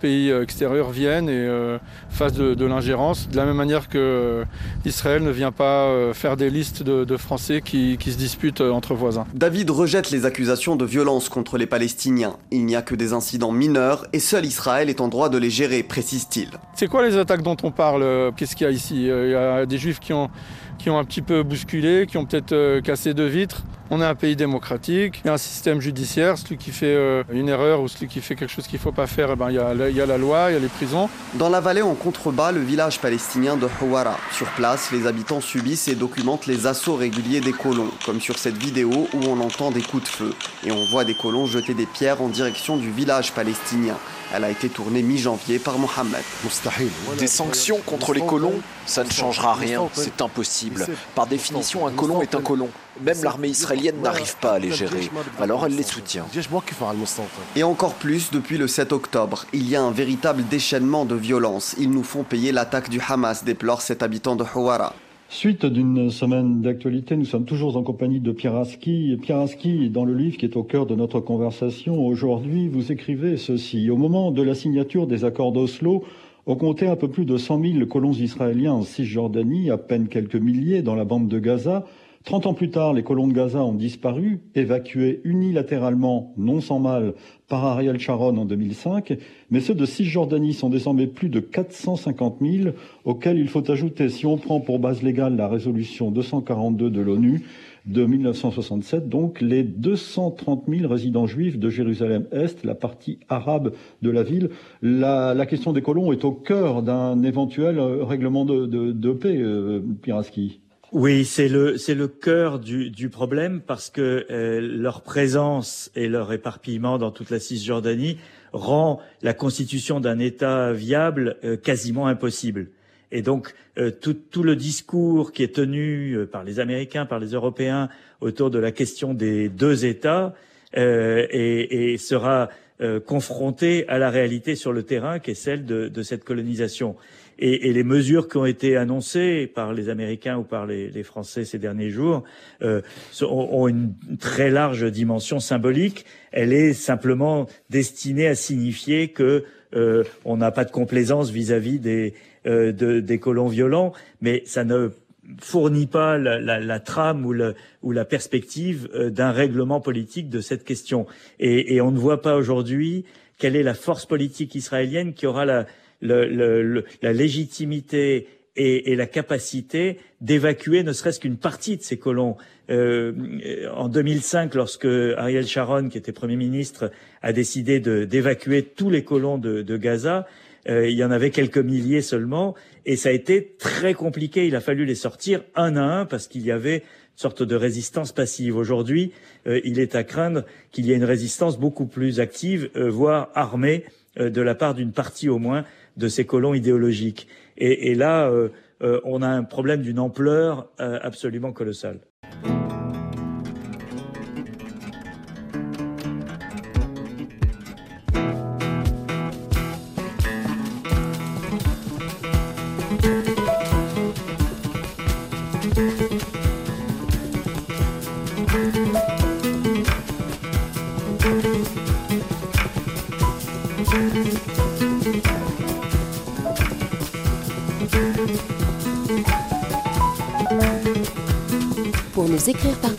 pays extérieurs viennent et euh, fassent de, l'ingérence, de la même manière que euh, Israël ne vient pas euh, faire des listes de, Français qui, qui, se disputent entre voisins. David rejette les accusations de violence contre les Palestiniens. Il n'y a que des incidents mineurs et seul Israël est en droit de les gérer, précise-t-il. C'est quoi les attaques dont on parle Qu'est-ce qu'il y a ici? Il y a des juifs qui ont qui ont un petit peu bousculé, qui ont peut-être euh, cassé deux vitres. On est un pays démocratique, il y a un système judiciaire. Celui qui fait euh, une erreur ou celui qui fait quelque chose qu'il ne faut pas faire, eh ben, il, y a, la loi, il y a les prisons. Dans la vallée, en contrebas, le village palestinien de Hawara. Sur place, les habitants subissent et documentent les assauts réguliers des colons, comme sur cette vidéo où on entend des coups de feu. Et on voit des colons jeter des pierres en direction du village palestinien. Elle a été tournée mi-janvier par Mohamed. Des sanctions contre les colons, ça ne changera rien, c'est impossible. Par définition, un colon est un colon. Même l'armée israélienne n'arrive pas à les gérer, alors elle les soutient. Et encore plus depuis le 7 octobre. Il y a un véritable déchaînement de violence. Ils nous font payer l'attaque du Hamas, déplore cet habitant de Hawara. Suite d'une semaine d'actualité, nous sommes toujours en compagnie de Pierre Aski. Pierre dans le livre qui est au cœur de notre conversation aujourd'hui, vous écrivez ceci. Au moment de la signature des accords d'Oslo, on comptait un peu plus de 100 000 colons israéliens en Cisjordanie, à peine quelques milliers dans la bande de Gaza. Trente ans plus tard, les colons de Gaza ont disparu, évacués unilatéralement, non sans mal, par Ariel Sharon en 2005, mais ceux de Cisjordanie sont désormais plus de 450 000, auxquels il faut ajouter, si on prend pour base légale la résolution 242 de l'ONU de 1967, donc les 230 000 résidents juifs de Jérusalem-Est, la partie arabe de la ville. La, question des colons est au cœur d'un éventuel règlement de, paix, euh, Piraski. Oui, c'est le c'est le cœur du, du problème parce que euh, leur présence et leur éparpillement dans toute la Cisjordanie rend la constitution d'un État viable euh, quasiment impossible. Et donc euh, tout, tout, le discours qui est tenu par les Américains, par les Européens autour de la question des deux États et, sera confronté à la réalité sur le terrain qui est celle de cette colonisation. Et, les mesures qui ont été annoncées par les Américains ou par les, Français ces derniers jours euh, ont, une très large dimension symbolique. Elle est simplement destinée à signifier que euh, on n'a pas de complaisance vis-à-vis des, euh, de, des colons violents, mais ça ne fournit pas la, trame ou, la perspective euh, d'un règlement politique de cette question. Et on ne voit pas aujourd'hui quelle est la force politique israélienne qui aura la, le, la légitimité et, et, la capacité d'évacuer ne serait-ce qu'une partie de ces colons. Euh, en 2005, lorsque Ariel Sharon, qui était Premier ministre, a décidé d'évacuer tous les colons de, de Gaza, euh, il y en avait quelques milliers seulement, et ça a été très compliqué. Il a fallu les sortir un à un parce qu'il y avait une sorte de résistance passive. Aujourd'hui, euh, il est à craindre qu'il y ait une résistance beaucoup plus active, euh, voire armée, de la part d'une partie au moins de ces colons idéologiques. Et, là, euh, euh, on a un problème d'une ampleur euh, absolument colossale.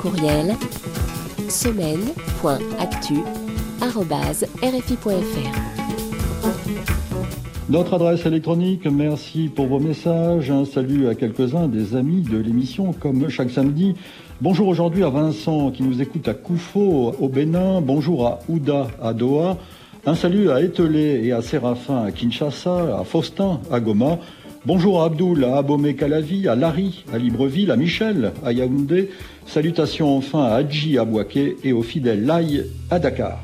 Courriel semaine.actu.rfi.fr. Notre adresse électronique, merci pour vos messages. Un salut à quelques-uns des amis de l'émission, comme chaque samedi. Bonjour aujourd'hui à Vincent qui nous écoute à Koufo au Bénin. Bonjour à Ouda à Doha. Un salut à Ételé et à Séraphin à Kinshasa, à Faustin à Goma. Bonjour à Abdoul, à Abomey-Calavi, à Larry, à Libreville, à Michel, à Yaoundé. Salutations enfin à Adji à et aux fidèles Lai à Dakar.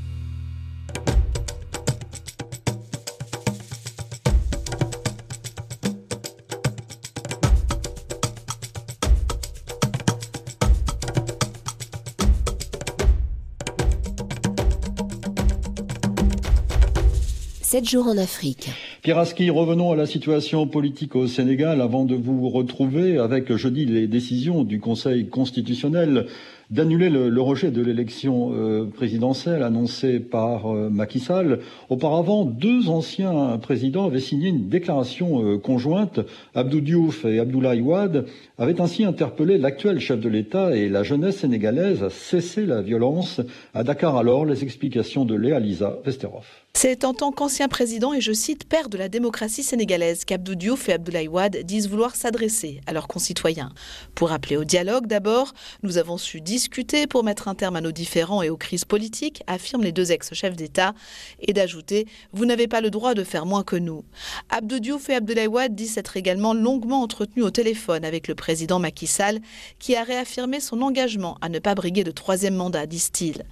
Sept jours en Afrique. Pierre Aski, revenons à la situation politique au Sénégal avant de vous retrouver avec jeudi les décisions du Conseil constitutionnel d'annuler le, rejet de l'élection euh, présidentielle annoncée par euh, Macky Sall. Auparavant, deux anciens présidents avaient signé une déclaration euh, conjointe. Abdou Diouf et Abdoulaye Wade avaient ainsi interpellé l'actuel chef de l'État et la jeunesse sénégalaise à cesser la violence. À Dakar alors, les explications de Léa Lisa Vesterov. C'est en tant qu'ancien président et je cite père de la démocratie sénégalaise qu'Abdou Diouf et Abdoulaye Wade disent vouloir s'adresser à leurs concitoyens. Pour appeler au dialogue d'abord, nous avons su discuter pour mettre un terme à nos différends et aux crises politiques, affirment les deux ex-chefs d'État, et d'ajouter Vous n'avez pas le droit de faire moins que nous. Abdou Diouf et Abdoulaye Wade disent s'être également longuement entretenus au téléphone avec le président Macky Sall, qui a réaffirmé son engagement à ne pas briguer de troisième mandat, disent-ils.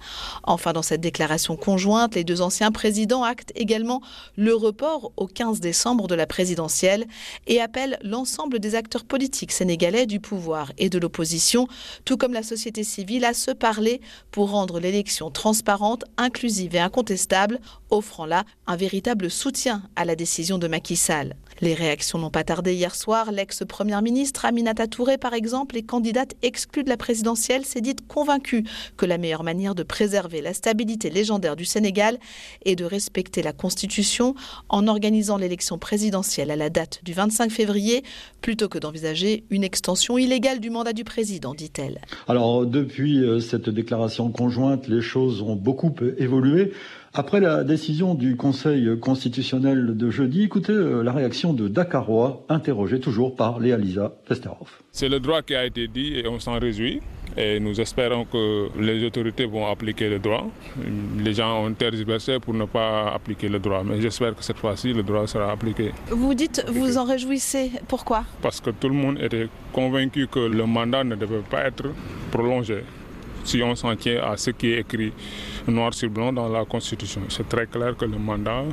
Enfin, dans cette déclaration conjointe, les deux anciens présidents acte également le report au 15 décembre de la présidentielle et appelle l'ensemble des acteurs politiques sénégalais du pouvoir et de l'opposition, tout comme la société civile, à se parler pour rendre l'élection transparente, inclusive et incontestable, offrant là un véritable soutien à la décision de Macky Sall. Les réactions n'ont pas tardé hier soir. L'ex-première ministre Aminata Touré, par exemple, et candidate exclue de la présidentielle, s'est dite convaincue que la meilleure manière de préserver la stabilité légendaire du Sénégal est de respecter la Constitution en organisant l'élection présidentielle à la date du 25 février, plutôt que d'envisager une extension illégale du mandat du président, dit-elle. Alors, depuis euh, cette déclaration conjointe, les choses ont beaucoup évolué. Après la décision du Conseil constitutionnel de jeudi, écoutez euh, la réaction de Dakarois, interrogé toujours par Léa Lisa Festerhoff. C'est le droit qui a été dit et on s'en réjouit. Et nous espérons que les autorités vont appliquer le droit. Les gens ont tergiversé pour ne pas appliquer le droit, mais j'espère que cette fois-ci, le droit sera appliqué. Vous dites, vous en réjouissez. Pourquoi? Parce que tout le monde était convaincu que le mandat ne devait pas être prolongé si on s'en tient à ce qui est écrit noir sur blanc dans la Constitution. C'est très clair que le mandat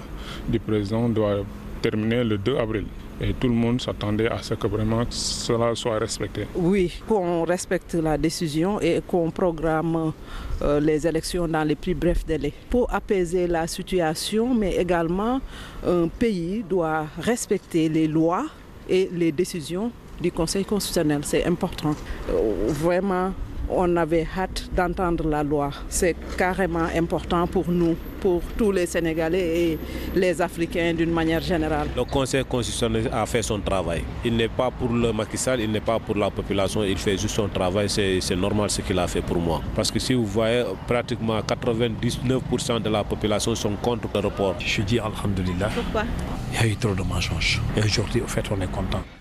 du président doit terminer le 2 avril. Et tout le monde s'attendait à ce que vraiment cela soit respecté. Oui, qu'on respecte la décision et qu'on programme euh, les élections dans les plus brefs délais. Pour apaiser la situation, mais également un pays doit respecter les lois et les décisions du Conseil constitutionnel. C'est important. Euh, vraiment, on avait hâte d'entendre la loi. C'est carrément important pour nous, pour tous les Sénégalais et les Africains d'une manière générale. Le Conseil constitutionnel a fait son travail. Il n'est pas pour le Macky Sall, il n'est pas pour la population, il fait juste son travail. C'est normal ce qu'il a fait pour moi. Parce que si vous voyez, pratiquement 99% de la population sont contre le report. Je dis Alhamdulillah. Pourquoi?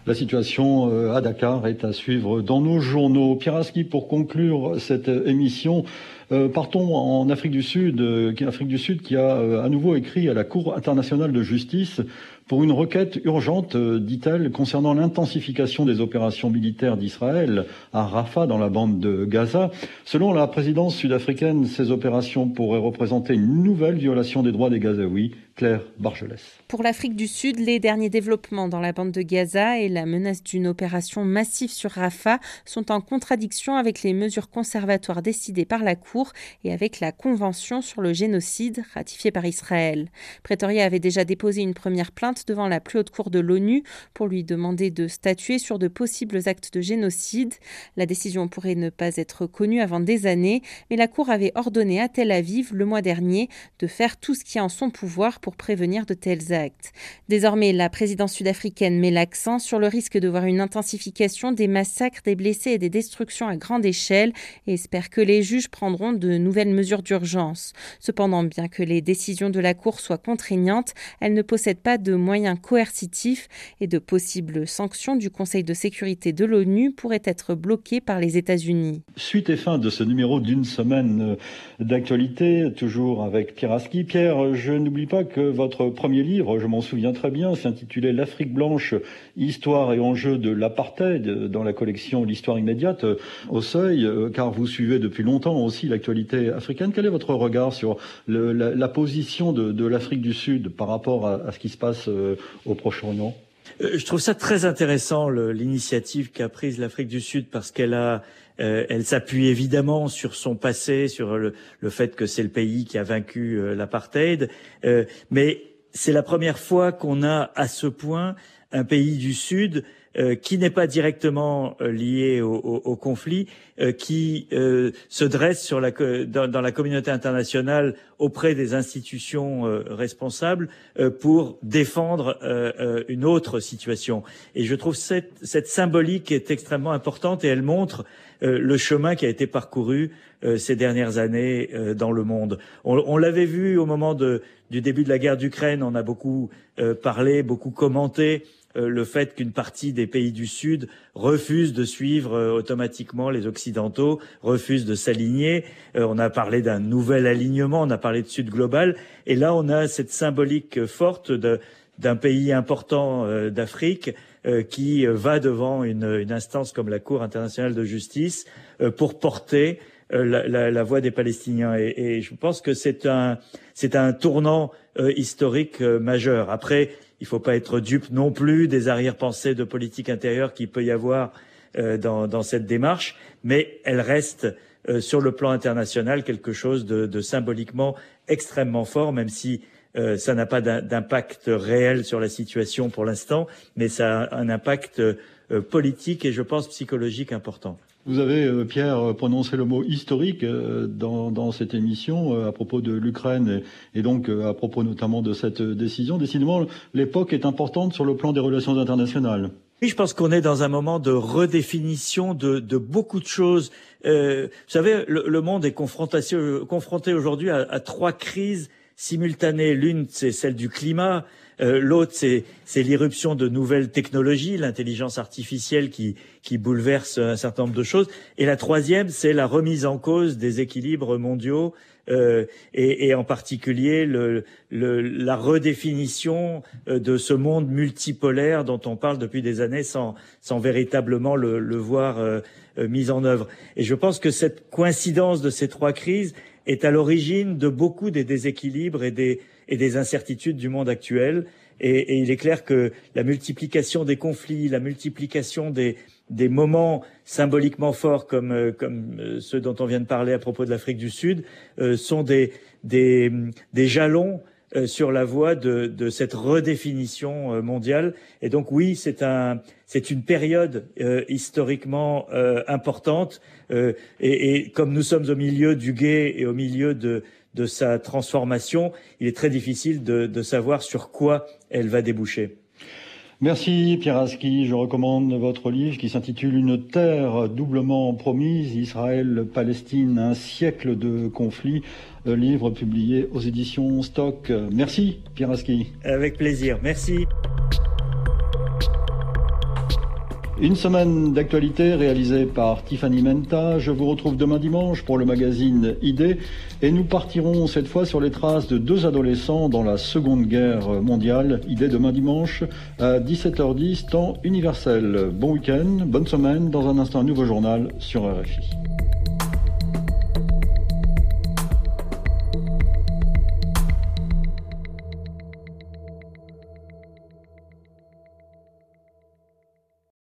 La situation euh, à Dakar est à suivre dans nos journaux. Pieraski, pour conclure cette émission, euh, partons en Afrique du Sud, euh, Afrique du Sud qui a à nouveau écrit à la Cour internationale de justice pour une requête urgente, dit-elle, concernant l'intensification des opérations militaires d'Israël à Rafah, dans la bande de Gaza. Selon la présidence sud-africaine, ces opérations pourraient représenter une nouvelle violation des droits des Gazaouis. Claire Bargelès. Pour l'Afrique du Sud, les derniers développements dans la bande de Gaza et la menace d'une opération massive sur Rafah sont en contradiction avec les mesures conservatoires décidées par la Cour et avec la Convention sur le génocide ratifiée par Israël. Pretoria avait déjà déposé une première plainte devant la plus haute cour de l'ONU pour lui demander de statuer sur de possibles actes de génocide. La décision pourrait ne pas être connue avant des années, mais la Cour avait ordonné à Tel Aviv le mois dernier de faire tout ce qui est en son pouvoir pour prévenir de tels actes. Désormais, la présidence sud-africaine met l'accent sur le risque de voir une intensification des massacres, des blessés et des destructions à grande échelle et espère que les juges prendront de nouvelles mesures d'urgence. Cependant, bien que les décisions de la Cour soient contraignantes, elles ne possèdent pas de moyens coercitifs et de possibles sanctions du Conseil de sécurité de l'ONU pourraient être bloquées par les États-Unis. Suite et fin de ce numéro d'une semaine d'actualité, toujours avec Pierre Aski. Pierre, je n'oublie pas que votre premier livre, je m'en souviens très bien, s'intitulait L'Afrique blanche, histoire et enjeux de l'apartheid dans la collection L'histoire immédiate au seuil, euh, car vous suivez depuis longtemps aussi l'actualité africaine. Quel est votre regard sur la, position de, l'Afrique du Sud par rapport à, ce qui se passe euh, au Proche-Orient? Euh, je trouve ça très intéressant l'initiative qu'a prise l'Afrique du Sud parce qu'elle a elle s'appuie évidemment sur son passé, sur le, le fait que c'est le pays qui a vaincu l'apartheid, mais c'est la première fois qu'on a à ce point un pays du Sud euh, qui n'est pas directement euh, lié au, au, au conflit, euh, qui se dresse sur la, dans, dans, la communauté internationale auprès des institutions responsables pour défendre une autre situation. Et je trouve cette, cette symbolique est extrêmement importante et elle montre le chemin qui a été parcouru ces dernières années dans le monde. On, on l'avait vu au moment de, du début de la guerre d'Ukraine, on a beaucoup parlé, beaucoup commenté euh, le fait qu'une partie des pays du Sud refuse de suivre euh, automatiquement les Occidentaux, refuse de s'aligner. Euh, on a parlé d'un nouvel alignement, on a parlé de Sud global, et là on a cette symbolique forte d'un pays important d'Afrique qui va devant une, une, instance comme la Cour internationale de justice pour porter la, la, la, voix des Palestiniens. Et, et je pense que c'est un, c'est un tournant historique majeur. Après, il ne faut pas être dupe non plus des arrière-pensées de politique intérieure qu'il peut y avoir euh, dans, dans, cette démarche, mais elle reste euh, sur le plan international quelque chose de, de symboliquement extrêmement fort, même si euh, ça n'a pas d'impact réel sur la situation pour l'instant, mais ça a un impact euh, politique et je pense psychologique important. Vous avez, euh, Pierre, prononcé le mot historique dans, dans cette émission à propos de l'Ukraine et, et, donc à propos notamment de cette décision. Décidément, l'époque est importante sur le plan des relations internationales. Oui, je pense qu'on est dans un moment de redéfinition de, de beaucoup de choses. Euh, vous savez, le, le, monde est confronté, confronté aujourd'hui à, à trois crises simultanées. L'une, c'est celle du climat. Euh, L'autre, c'est l'irruption de nouvelles technologies, l'intelligence artificielle qui, qui bouleverse un certain nombre de choses. Et la troisième, c'est la remise en cause des équilibres mondiaux euh, et, et, en particulier le, le, la redéfinition euh, de ce monde multipolaire dont on parle depuis des années sans, sans véritablement le, le voir euh, euh mis en œuvre. Et je pense que cette coïncidence de ces trois crises est à l'origine de beaucoup des déséquilibres et des, incertitudes du monde actuel. Et, il est clair que la multiplication des conflits, la multiplication des, moments symboliquement forts comme, euh, euh, ceux dont on vient de parler à propos de l'Afrique du Sud euh, sont des, jalons sur la voie de, de cette redéfinition euh, mondiale. Et donc oui, c'est un, c'est une période euh, historiquement importante. Et, et, comme nous sommes au milieu du guet et au milieu de, de sa transformation, il est très difficile de, de savoir sur quoi elle va déboucher. Merci Pierre Aski. Je recommande votre livre qui s'intitule Une terre doublement promise, Israël-Palestine, un siècle de conflit, livre publié aux éditions Stock. Merci Pierre Aski. Avec plaisir. Merci. Une semaine d'actualité réalisée par Tiffany Menta. Je vous retrouve demain dimanche pour le magazine Idée et nous partirons cette fois sur les traces de deux adolescents dans la Seconde Guerre mondiale. Idée demain dimanche à 17h10 temps universel. Bon week-end, bonne semaine. Dans un instant, un nouveau journal sur RFI.